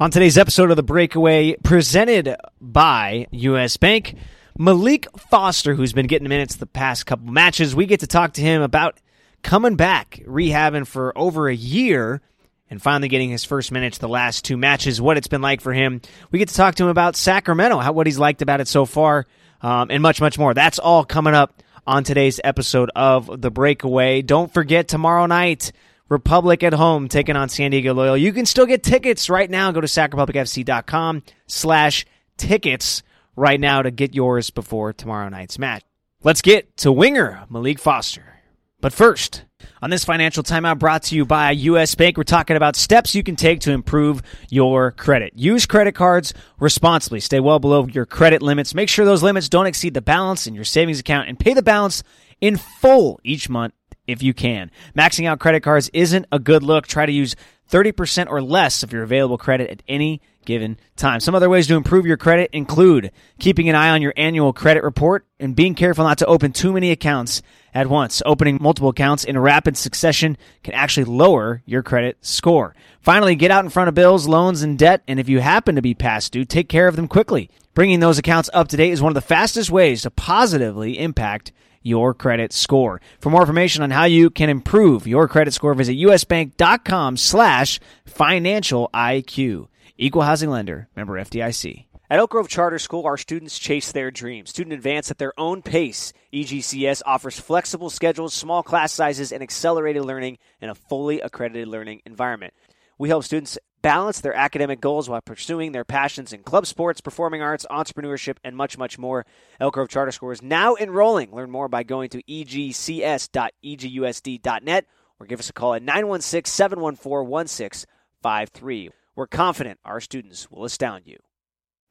On today's episode of The Breakaway, presented by U.S. Bank, Maalique Foster, who's been getting minutes the past couple matches, we get to talk to him about coming back, rehabbing for over a year, and finally getting his first minutes the last two matches, what it's been like for him. We get to talk to him about Sacramento, how, what he's liked about it so far, um, and much, much more. That's all coming up on today's episode of The Breakaway. Don't forget tomorrow night, Republic at home taking on San Diego Loyal. You can still get tickets right now. Go to sacrepublicfc.com slash tickets right now to get yours before tomorrow night's match. Let's get to winger Maalique Foster. But first, on this financial timeout brought to you by US Bank, we're talking about steps you can take to improve your credit. Use credit cards responsibly. Stay well below your credit limits. Make sure those limits don't exceed the balance in your savings account and pay the balance in full each month if you can. Maxing out credit cards isn't a good look. Try to use 30% or less of your available credit at any given time. Some other ways to improve your credit include keeping an eye on your annual credit report and being careful not to open too many accounts at once. Opening multiple accounts in rapid succession can actually lower your credit score. Finally, get out in front of bills, loans, and debt, and if you happen to be past due, take care of them quickly. Bringing those accounts up to date is one of the fastest ways to positively impact your credit score. For more information on how you can improve your credit score, visit usbank.com slash financial IQ. Equal housing lender, member FDIC. At Elk Grove Charter School, our students chase their dreams. Student advance at their own pace. EGCS offers flexible schedules, small class sizes, and accelerated learning in a fully accredited learning environment. We help students balance their academic goals while pursuing their passions in club sports, performing arts, entrepreneurship, and much, much more. Elk Grove Charter School is now enrolling. Learn more by going to egcs.egusd.net or give us a call at 916 714 1653. We're confident our students will astound you.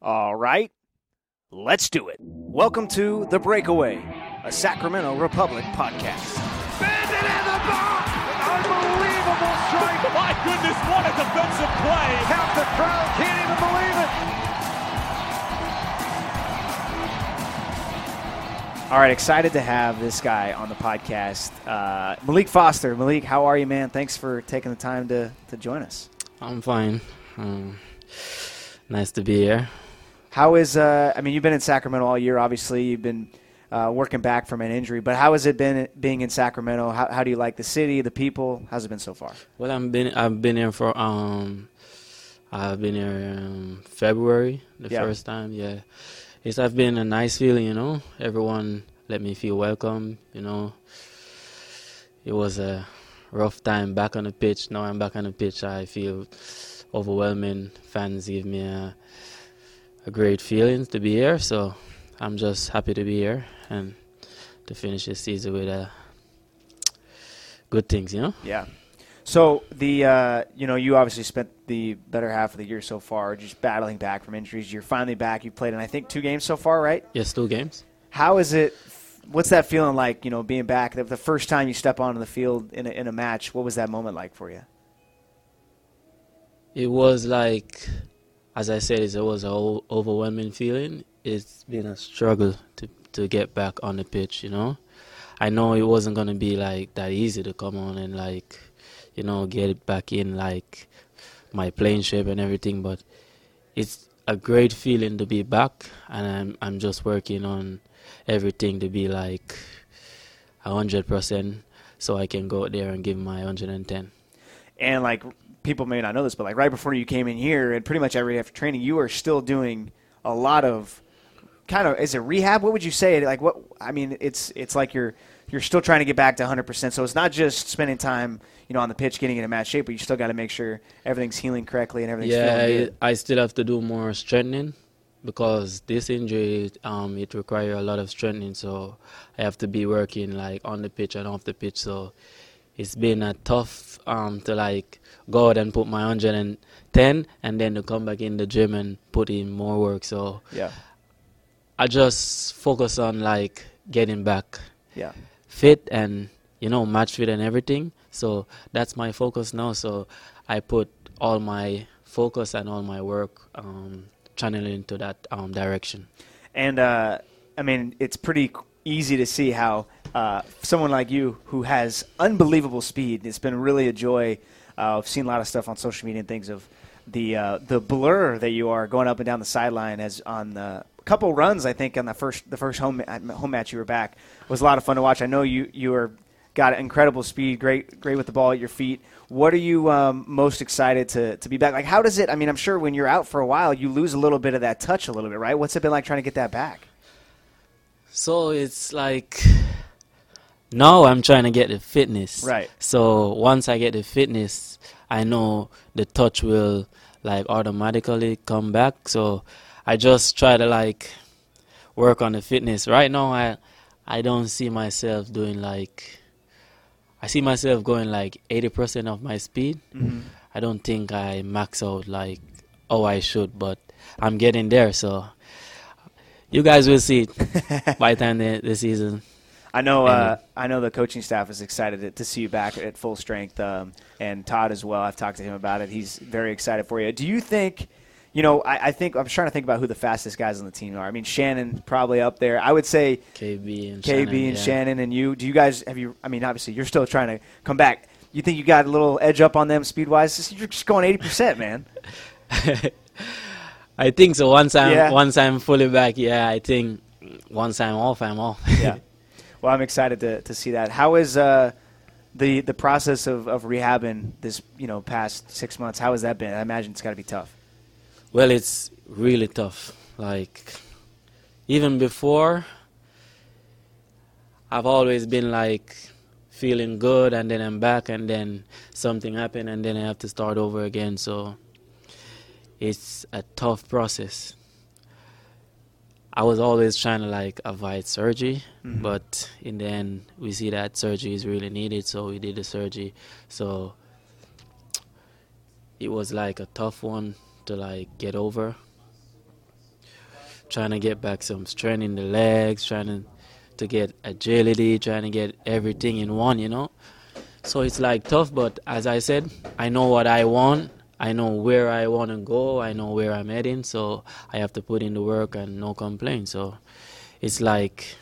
All right, let's do it. Welcome to The Breakaway, a Sacramento Republic podcast. Strike! My goodness, what a defensive play! Half the crowd can't even believe it! All right, excited to have this guy on the podcast. Uh, Maalique Foster. Maalique, how are you, man? Thanks for taking the time to, to join us. I'm fine. Um, nice to be here. How is, uh, I mean, you've been in Sacramento all year, obviously. You've been uh, working back from an injury, but how has it been being in Sacramento? How, how do you like the city, the people? How's it been so far? Well, I've been I've been here for um, I've been here um, February the Yeah. first time. Yeah, it's I've been a nice feeling. You know, everyone let me feel welcome. You know, it was a rough time back on the pitch. Now I'm back on the pitch. I feel overwhelming. Fans give me a a great feeling to be here. So I'm just happy to be here and to finish this season with uh, good things. You know. Yeah. So the uh, you know you obviously spent the better half of the year so far just battling back from injuries. You're finally back. You've played in I think two games so far, right? Yes, two games. How is it? What's that feeling like? You know, being back. The, the first time you step onto the field in a, in a match. What was that moment like for you? It was like, as I said, it was an overwhelming feeling. It's been a struggle to to get back on the pitch. You know, I know it wasn't gonna be like that easy to come on and like, you know, get it back in like my playing shape and everything. But it's a great feeling to be back, and I'm I'm just working on everything to be like hundred percent, so I can go out there and give my hundred and ten. And like people may not know this, but like right before you came in here, and pretty much every after training, you are still doing a lot of kind of is it rehab? What would you say? Like what? I mean, it's it's like you're you're still trying to get back to 100. percent So it's not just spending time you know on the pitch getting in a match shape, but you still got to make sure everything's healing correctly and everything's yeah, I. I still have to do more strengthening because this injury um it requires a lot of strengthening. So I have to be working like on the pitch and off the pitch. So it's been a tough um to like go out and put my 110 and then to come back in the gym and put in more work. So Yeah, I just focus on like getting back yeah. fit and you know match fit and everything. So that's my focus now. So I put all my focus and all my work um, channeling into that um, direction. And uh, I mean, it's pretty easy to see how uh, someone like you, who has unbelievable speed, it's been really a joy. Uh, I've seen a lot of stuff on social media and things of the uh, the blur that you are going up and down the sideline as on the couple runs. I think on the first the first home home match you were back was a lot of fun to watch. I know you you were got incredible speed, great great with the ball at your feet. What are you um, most excited to to be back? Like, how does it? I mean, I'm sure when you're out for a while, you lose a little bit of that touch a little bit, right? What's it been like trying to get that back? So it's like now I'm trying to get the fitness. Right. So once I get the fitness, I know the touch will like automatically come back. So I just try to like work on the fitness. Right now I I don't see myself doing like I see myself going like 80% of my speed. Mm-hmm. I don't think I max out like oh I should, but I'm getting there. So you guys will see it by the time the, the season. I know. Uh, I know the coaching staff is excited to, to see you back at full strength, um, and Todd as well. I've talked to him about it. He's very excited for you. Do you think? You know, I, I think I'm trying to think about who the fastest guys on the team are. I mean, Shannon probably up there. I would say KB and KB Shannon, and yeah. Shannon and you. Do you guys have you? I mean, obviously you're still trying to come back. You think you got a little edge up on them speed wise? You're just going 80 percent, man. I think so. Once I'm Yeah. once I'm fully back, yeah, I think once I'm off, I'm off. Yeah. Well, I'm excited to, to see that. How is uh, the the process of, of rehabbing this you know past six months? How has that been? I imagine it's got to be tough. Well, it's really tough. Like even before, I've always been like feeling good, and then I'm back, and then something happened, and then I have to start over again. So it's a tough process. I was always trying to like avoid surgery, Mhm. but in the end, we see that surgery is really needed, so we did the surgery. So it was like a tough one to like get over. Trying to get back some strength in the legs, trying to to get agility, trying to get everything in one, you know. So it's like tough, but as I said, I know what I want. I know where I want to go. I know where I'm heading. So I have to put in the work and no complaint. So it's like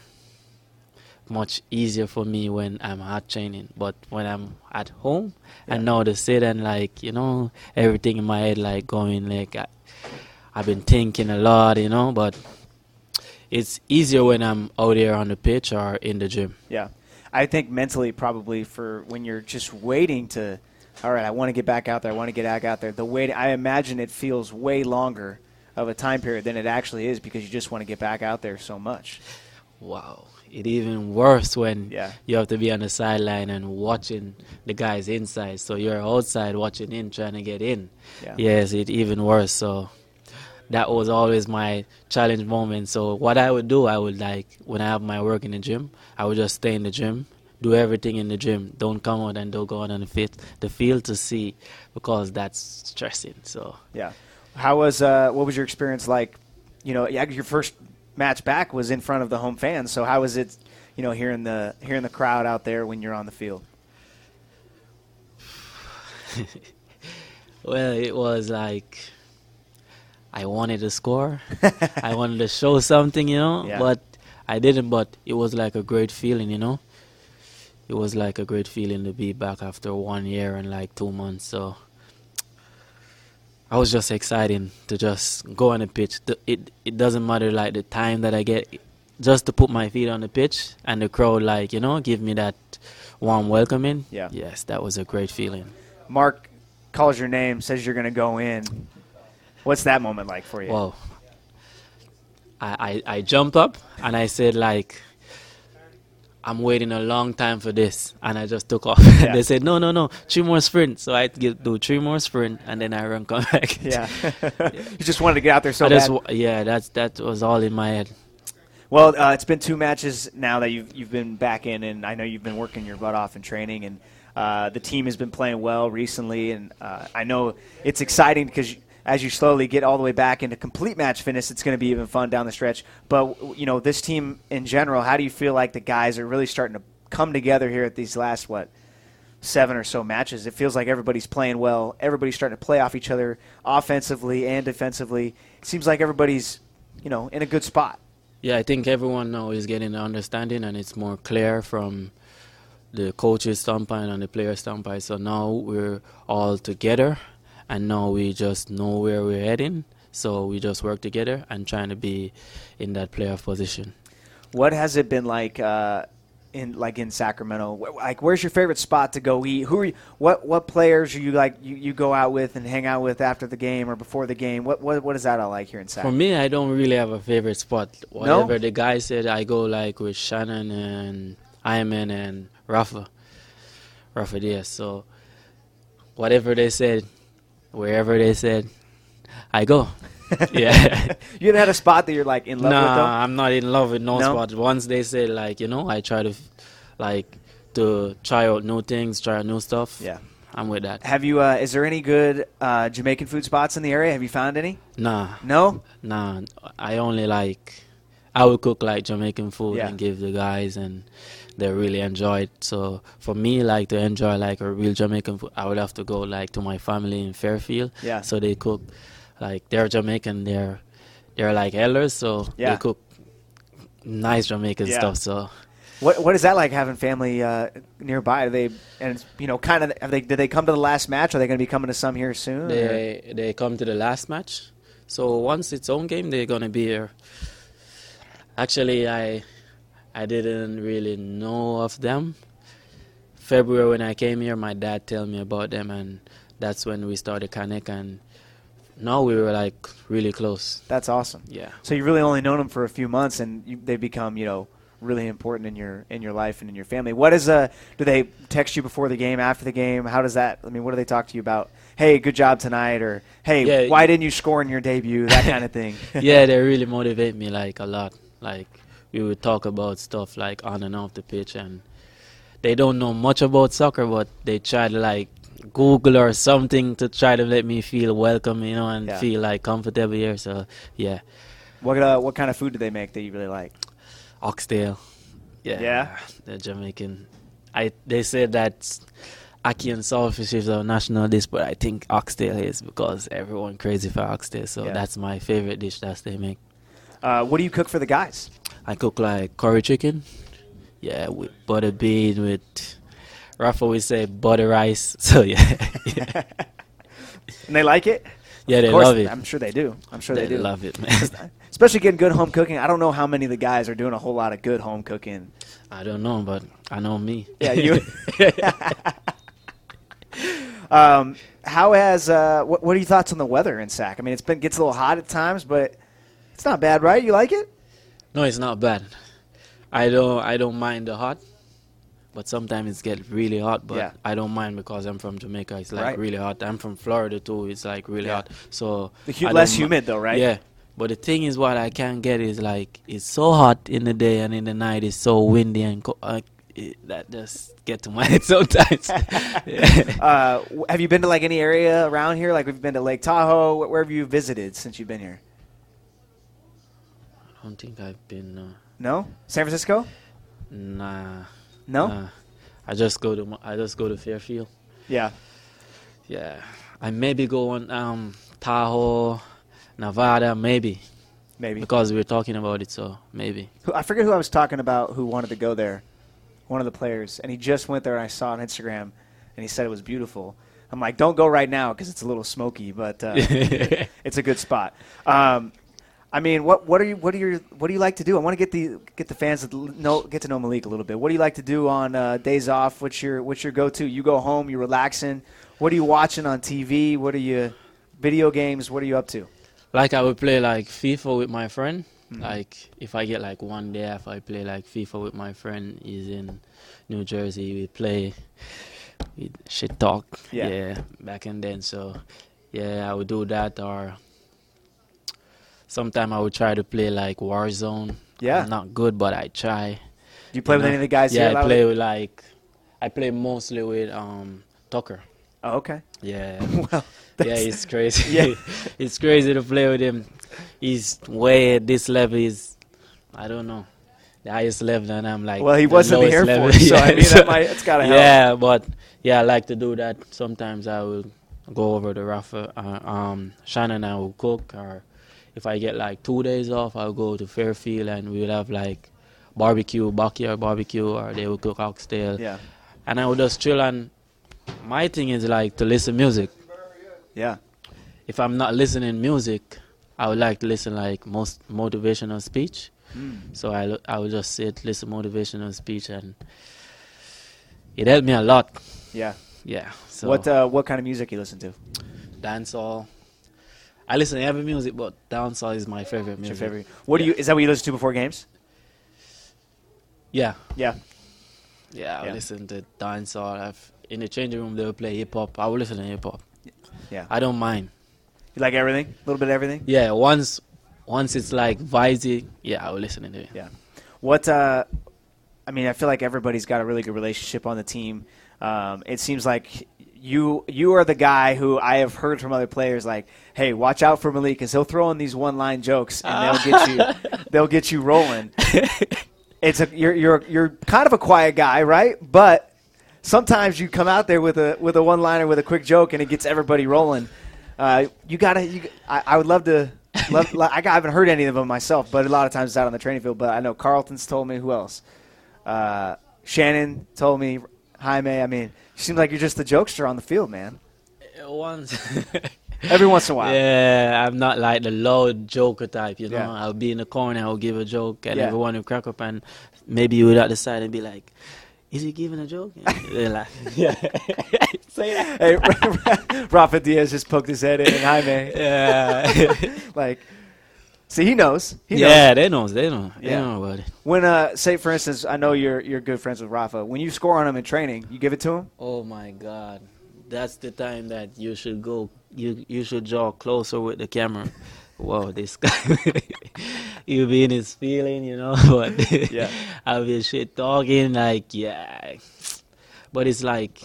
much easier for me when I'm hard training. But when I'm at home, I Yeah. know to sit and like you know everything in my head like going like I, I've been thinking a lot, you know. But it's easier when I'm out there on the pitch or in the gym. Yeah, I think mentally probably for when you're just waiting to, all right, I want to get back out there. I want to get back out there. The wait, I imagine it feels way longer of a time period than it actually is because you just want to get back out there so much. Wow. It even worse when Yeah. you have to be on the sideline and watching the guys inside. So you're outside watching in, trying to get in. Yeah. Yes, it even worse. So that was always my challenge moment. So what I would do, I would like when I have my work in the gym, I would just stay in the gym, do everything in the gym. Don't come out and don't go out on the field, the field to see because that's stressing. So Yeah. How was uh, what was your experience like? You know, yeah, your first match back was in front of the home fans. So how was it? You know, hearing the hearing the crowd out there when you're on the field. Well, it was like I wanted to score. I wanted to show something, you know, Yeah. but I didn't. But it was like a great feeling, you know. It was like a great feeling to be back after one year and like two months. So I was just excited to just go on the pitch. The- It it doesn't matter like the time that I get, just to put my feet on the pitch and the crowd like you know give me that warm welcoming. Yeah. Yes, that was a great feeling. Mark calls your name, says you're going to go in. What's that moment like for you? Wow. I, I, I jumped up and I said like I'm waiting a long time for this and I just took off. Yeah. they said no no no three more sprints so I do three more sprint and then I run come back. yeah. you just wanted to get out there so I bad. wa- yeah that's that was all in my head. Well, uh, it's been two matches now that you've you've been back in, and I know you've been working your butt off in training, and uh, the team has been playing well recently, and uh, I know it's exciting because. As you slowly get all the way back into complete match fitness, it's going to be even fun down the stretch. But you know, this team in general, how do you feel like the guys are really starting to come together here at these last what seven or so matches? It feels like everybody's playing well. Everybody's starting to play off each other offensively and defensively. It seems like everybody's you know in a good spot. Yeah, I think everyone now is getting the understanding and it's more clear from the coaches standpoint and the player standpoint. So now we're all together and now we just know where we're heading. So we just work together and trying to be in that playoff position. What has it been like uh, in like in Sacramento? Like, where's your favorite spot to go eat? Who are you, what what players are you like you, you go out with and hang out with after the game or before the game? What what what is that all like here in Sacramento? For me, I don't really have a favorite spot. Whatever the guy said, I go like with Shannon and Iman and Rafa, Rafa Diaz. So whatever they said, wherever they said, I go. yeah. you had a spot that you're like in love with nah, though. I'm not in love with no, No? spot. Once they say like, you know, I try to, like, to try out new things, try out new stuff. Yeah. I'm with that. Have you? Uh, is there any good uh, Jamaican food spots in the area? Have you found any? Nah, No. nah. I only like, I would cook like Jamaican food Yeah. and give the guys, and they really enjoy it. So for me, like to enjoy like a real Jamaican food, I would have to go like to my family in Fairfield. Yeah. So they cook, like they're Jamaican. They're they're like elders, so Yeah. they cook nice Jamaican Yeah. stuff. So What what is that like having family uh, nearby? Are they and you know kind of have they did they come to the last match? Are they going to be coming to some here soon? or- They they come to the last match. So once it's home game, they're gonna be here. Actually, I I didn't really know of them. February when I came here, my dad told me about them, and that's when we started connect. And now we were like really close. That's awesome. Yeah. So you've really only known them for a few months, and you, they've become you know really important in your in your life and in your family. What is a do they text you before the game, after the game? How does that? I mean, what do they talk to you about? Hey, good job tonight, or hey, Yeah. why didn't you score in your debut? That kind of thing. yeah, they really motivate me like a lot. Like we would talk about stuff like on and off the pitch, and they don't know much about soccer, but they try to like Google or something to try to let me feel welcome, you know, and Yeah. feel like comfortable here. So yeah, what uh, what kind of food do they make that you really like? oxtail. Yeah, Yeah? the Jamaican. I they said that ackee and saltfish is our national dish, but I think oxtail is because everyone crazy for oxtail. So Yeah. that's my favorite dish that they make. Uh, what do you cook for the guys? I cook like curry chicken. Yeah, with butter bean with Rafa would say butter rice. So yeah. yeah. And they like it. Yeah, they of course, love it. I'm sure they do. I'm sure they they, do. love it, man. Especially getting good home cooking. I don't know how many of the guys are doing a whole lot of good home cooking. I don't know, but I know me. Yeah, you. um, how has uh, what, what are your thoughts on the weather in Sac? I mean, it's been gets a little hot at times, but it's not bad, right? You like it? no, it's not bad. I don't I don't mind the hot. But sometimes it gets really hot, but Yeah. I don't mind because I'm from Jamaica. It's like Right. really hot. I'm from Florida too. It's like really Yeah. hot. So The hu- less humid though, right? Yeah. But the thing is, what I can't get is like it's so hot in the day and in the night it's so windy and co- uh, it, that just get to my head sometimes. Uh, have you been to like any area around here? Like, we've been to Lake Tahoe? Wh- Where have you visited since you've been here? I don't think I've been. Uh, No, San Francisco. nah. No. Nah. I just go to I just go to Fairfield. Yeah. Yeah. I maybe go on um Tahoe, Nevada, maybe Maybe. because we were talking about it. So maybe. I forget who I was talking about who wanted to go there. One of the players, and he just went there. and I saw on Instagram, and he said it was beautiful. I'm like, don't go right now because it's a little smoky, but uh, it's a good spot. Um, I mean, what what are you what are your what do you like to do? I want to get the get the fans to know get to know Maalique a little bit. What do you like to do on uh, days off? What's your what's your go to? You go home, you're relaxing. What are you watching on TV? What are you video games? What are you up to? Like I would play like FIFA with my friend. Mm-hmm. Like if I get like one day off, I play like FIFA with my friend. He's in New Jersey. We play. We shit talk. Yeah. Back and then, so yeah, I would do that. Or sometime I would try to play like Warzone. Yeah. I'm not good, but I try. Do you play with any of the guys Yeah, here? I play with like. I play mostly with um Tucker. Oh, okay. Yeah. well, Yeah, it's crazy. Yeah. it's crazy to play with him. He's way at this level. Is I don't know the highest level, and I'm like. Well, he the was in the Air level. Force, so I mean, that might- that's gotta help. Yeah, but yeah, I like to do that. Sometimes I will go over to Rafa. Uh, um, Shannon and I will cook, or if I get like two days off, I'll go to Fairfield and we'll have like barbecue, backyard barbecue, or they will cook oxtail yeah. and I would just chill. And my thing is like to listen music. Yeah. If I'm not listening music, I would like to listen like most motivational speech. Mm. So I I would just sit listen motivational speech and it helped me a lot. Yeah. Yeah. So What uh, what kind of music you listen to? dancehall. I listen to every music, but dancehall is my favorite What's your favorite? What do you? Is that what you listen to before games? Yeah. Yeah. Yeah, I Yeah. listen to dancehall. I've, in the changing room, they'll play hip hop. I will listen to hip hop. Yeah. I don't mind. You like everything? A little bit of everything? Yeah, once once it's like vibey, yeah, I will listen to it. Yeah. What? Uh, I mean, I feel like everybody's got a really good relationship on the team. Um, it seems like you you are the guy who I have heard from other players like, hey, watch out for Maalique because he'll throw in these one line jokes and they'll get you they'll get you rolling. It's a you're you're you're kind of a quiet guy, right? But sometimes you come out there with a with a one liner with a quick joke and it gets everybody rolling. Uh, you gotta. You, I, I would love to. Love, I haven't heard any of them myself, but a lot of times it's out on the training field. But I know Carlton's told me. Who else? Uh, Shannon told me. Jaime. I mean, you seem like you're just the jokester on the field, man. Uh, once. Every once in a while. Yeah, I'm not like the loud joker type, you know. Yeah. I'll be in the corner, I'll give a joke, and Yeah. everyone will crack up, and maybe you would at the side and be like, "Is he giving a joke?" Like, "Yeah, say that." Hey, Rafa Diaz just poked his head in, and Jaime, Yeah, like, see, he knows. He knows. yeah, they know, they know, they Yeah. know about it. When, uh, say, for instance, I know you're you're good friends with Rafa. When you score on him in training, you give it to him. Oh my God, that's the time that you should go. You you should draw closer with the camera. Wow, this guy, you be in his feeling, you know. But Yeah. I'll be shit talking like yeah, but it's like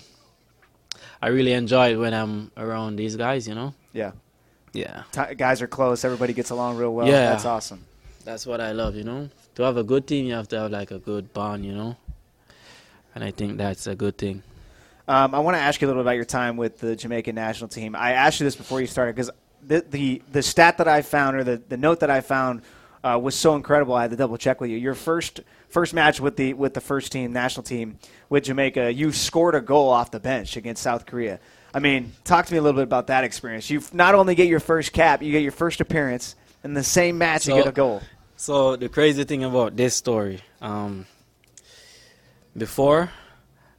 I really enjoy it when I'm around these guys, you know. Yeah. Yeah, T- guys are close. Everybody gets along real well. Yeah. That's awesome. that's what I love, you know. To have a good team, you have to have like a good bond, you know. And I think that's a good thing. Um, I want to ask you a little about your time with the Jamaican national team. I asked you this before you started because the, the the stat that I found or the, the note that I found uh, was so incredible. I had to double check with you. Your first first match with the with the first team national team with Jamaica, you scored a goal off the bench against South Korea. I mean, talk to me a little bit about that experience. You not only get your first cap, you get your first appearance in the same match. you get a goal. So the crazy thing about this story, um, before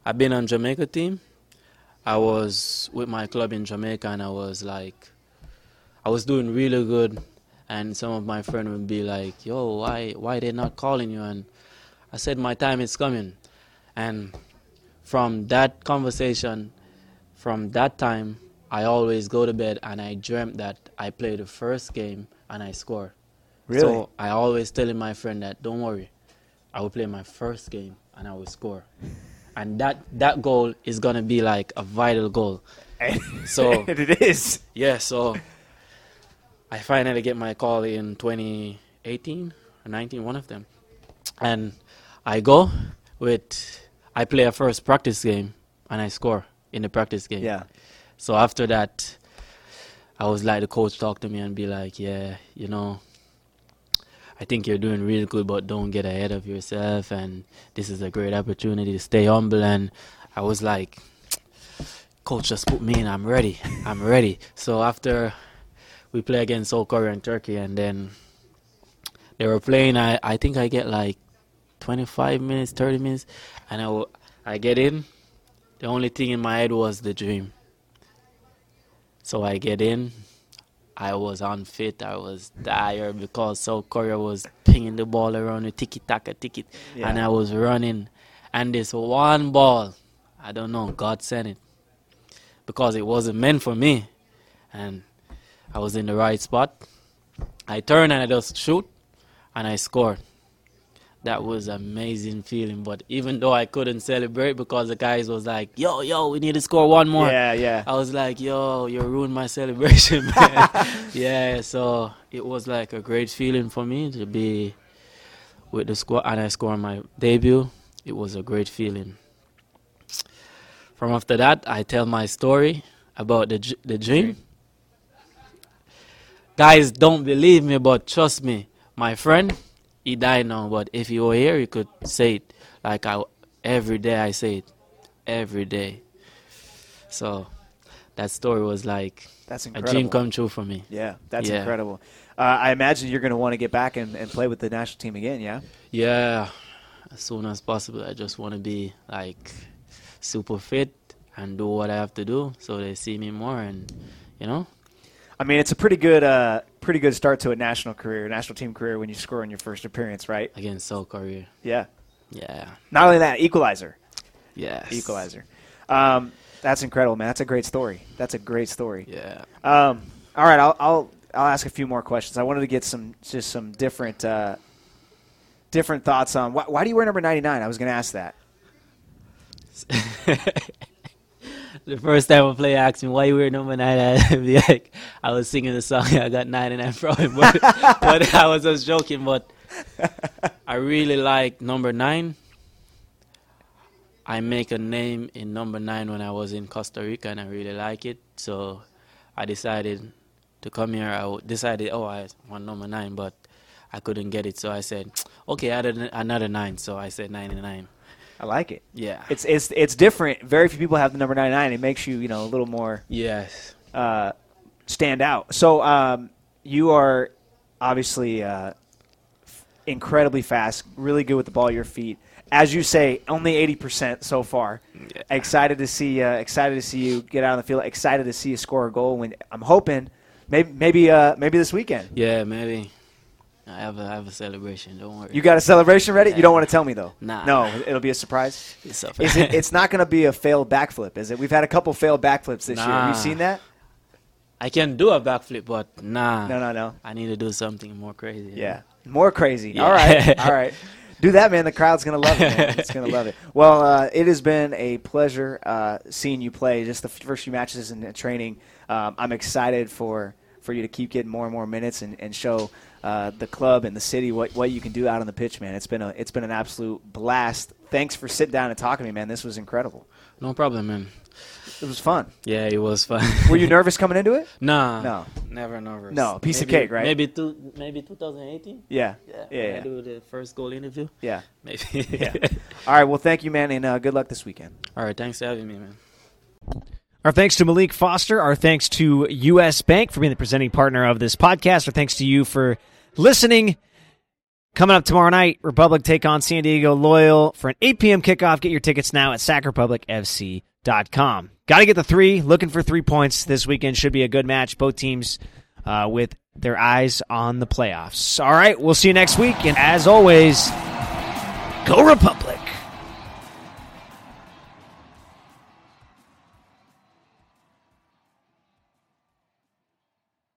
I've been on Jamaica team, I was with my club in Jamaica and I was like, I was doing really good, and some of my friends would be like, "Yo, why why they not calling you?" And I said, "My time is coming," and from that conversation, from that time, I always go to bed and I dreamt that I play the first game and I score. Really? So I always telling my friend that don't worry, I will play my first game and I will score. And that that goal is gonna be like a vital goal. So- it is. Yeah, so I finally get my call in 2018 or 19, one of them. And I go with I play a first practice game and I score in the practice game. Yeah. So after that, I was like, the coach talked to me and be like, yeah, you know, I think you're doing really good, but don't get ahead of yourself. And this is a great opportunity to stay humble. And I was like, coach, just put me in. I'm ready. I'm ready. So after we play against South Korea and Turkey, and then they were playing, I, I think I get like 25 minutes, 30 minutes, and I, w- I get in. The only thing in my head was the dream. So I get in. I was unfit. I was tired because South Korea was pinging the ball around the tiki taka tiki, Yeah. and I was running. And this one ball, I don't know, God sent it because it wasn't meant for me, and I was in the right spot. I turn and I just shoot, and I scored. That was amazing feeling. But even though I couldn't celebrate because the guys was like, "Yo, yo, we need to score one more." Yeah, yeah. I was like, yo, you ruined my celebration, man. yeah, so it was like a great feeling for me to be with the squad and I scored my debut. It was a great feeling. From after that, I tell my story about the the dream. Guys don't believe me, but trust me, my friend, he died now. But if he were here, he could say it like I every day. I say it every day. So that story was like That's incredible. a dream come true for me. Yeah, that's Yeah. incredible. Uh, I imagine you're going to want to get back and, and play with the national team again. Yeah. Yeah, as soon as possible. I just want to be like super fit and do what I have to do so they see me more and you know. I mean, it's a pretty good, uh, pretty good start to a national career, national team career when you score in your first appearance, right? against South Korea. Yeah. Yeah. Not only that, equalizer, Yes. equalizer. Um, that's incredible, man. That's a great story. That's a great story. Yeah. Um, all right, I'll, I'll I'll ask a few more questions. I wanted to get some just some different uh, different thoughts on why, why do you wear number ninety nine? I was going to ask that. The first time a player asked me why you wear number nine, I'd be like, I was singing the song. I got 99 from him, but, but I was just joking. But I really like number nine. I make a name in number nine when I was in Costa Rica, and I really like it. So I decided to come here. I decided, oh, I want number nine, but I couldn't get it. So I said, okay, an- another nine. So I said 99. I like it. Yeah. It's it's it's different. Very few people have the number ninety nine. It makes you you know a little more yes. uh, stand out. So um, you are obviously uh, f- incredibly fast, really good with the ball at your feet. As you say, only eighty percent so far. Yeah. Excited to see uh, excited to see you get out on the field. Excited to see you score a goal. When I'm hoping maybe maybe uh, maybe this weekend. Yeah, maybe. I have a, I have a celebration. Don't worry. You got a celebration ready? You don't want to tell me though. Nah. No, it'll be a surprise. It's, up- Is it? It's not going to be a failed backflip, is it? We've had a couple failed backflips this year. Have you seen that? I can do a backflip, but nah. No, no, no. I need to do something more crazy. know? Yeah, more crazy. Yeah. All right, all right. Do that, man. The crowd's gonna love it. Man. It's gonna love it. Well, uh, it has been a pleasure uh, seeing you play. Just the first few matches in training. Um, I'm excited for for you to keep getting more and more minutes and, and show uh, the club and the city what, what you can do out on the pitch, man. It's been a it's been an absolute blast. Thanks for sitting down and talking to me, man. This was incredible. No problem, man. It was fun. Yeah, it was fun. Were you nervous coming into it? nah. No. Never nervous. No, piece of cake, right? Maybe two, maybe 2018. Yeah, Yeah. yeah, when I do the first goal interview. yeah. Maybe. yeah. All right. Well, thank you, man, and uh, good luck this weekend. All right. Thanks for having me, man. Our thanks to Maalique Foster. Our thanks to U.S. Bank for being the presenting partner of this podcast. Our thanks to you for listening. Coming up tomorrow night, Republic take on San Diego Loyal for an 8 p.m. kickoff. Get your tickets now at sacrepublicfc.com. Got to get the three. Looking for three points this weekend. Should be a good match. Both teams uh, with their eyes on the playoffs. All right, we'll see you next week. And as always, go Republic.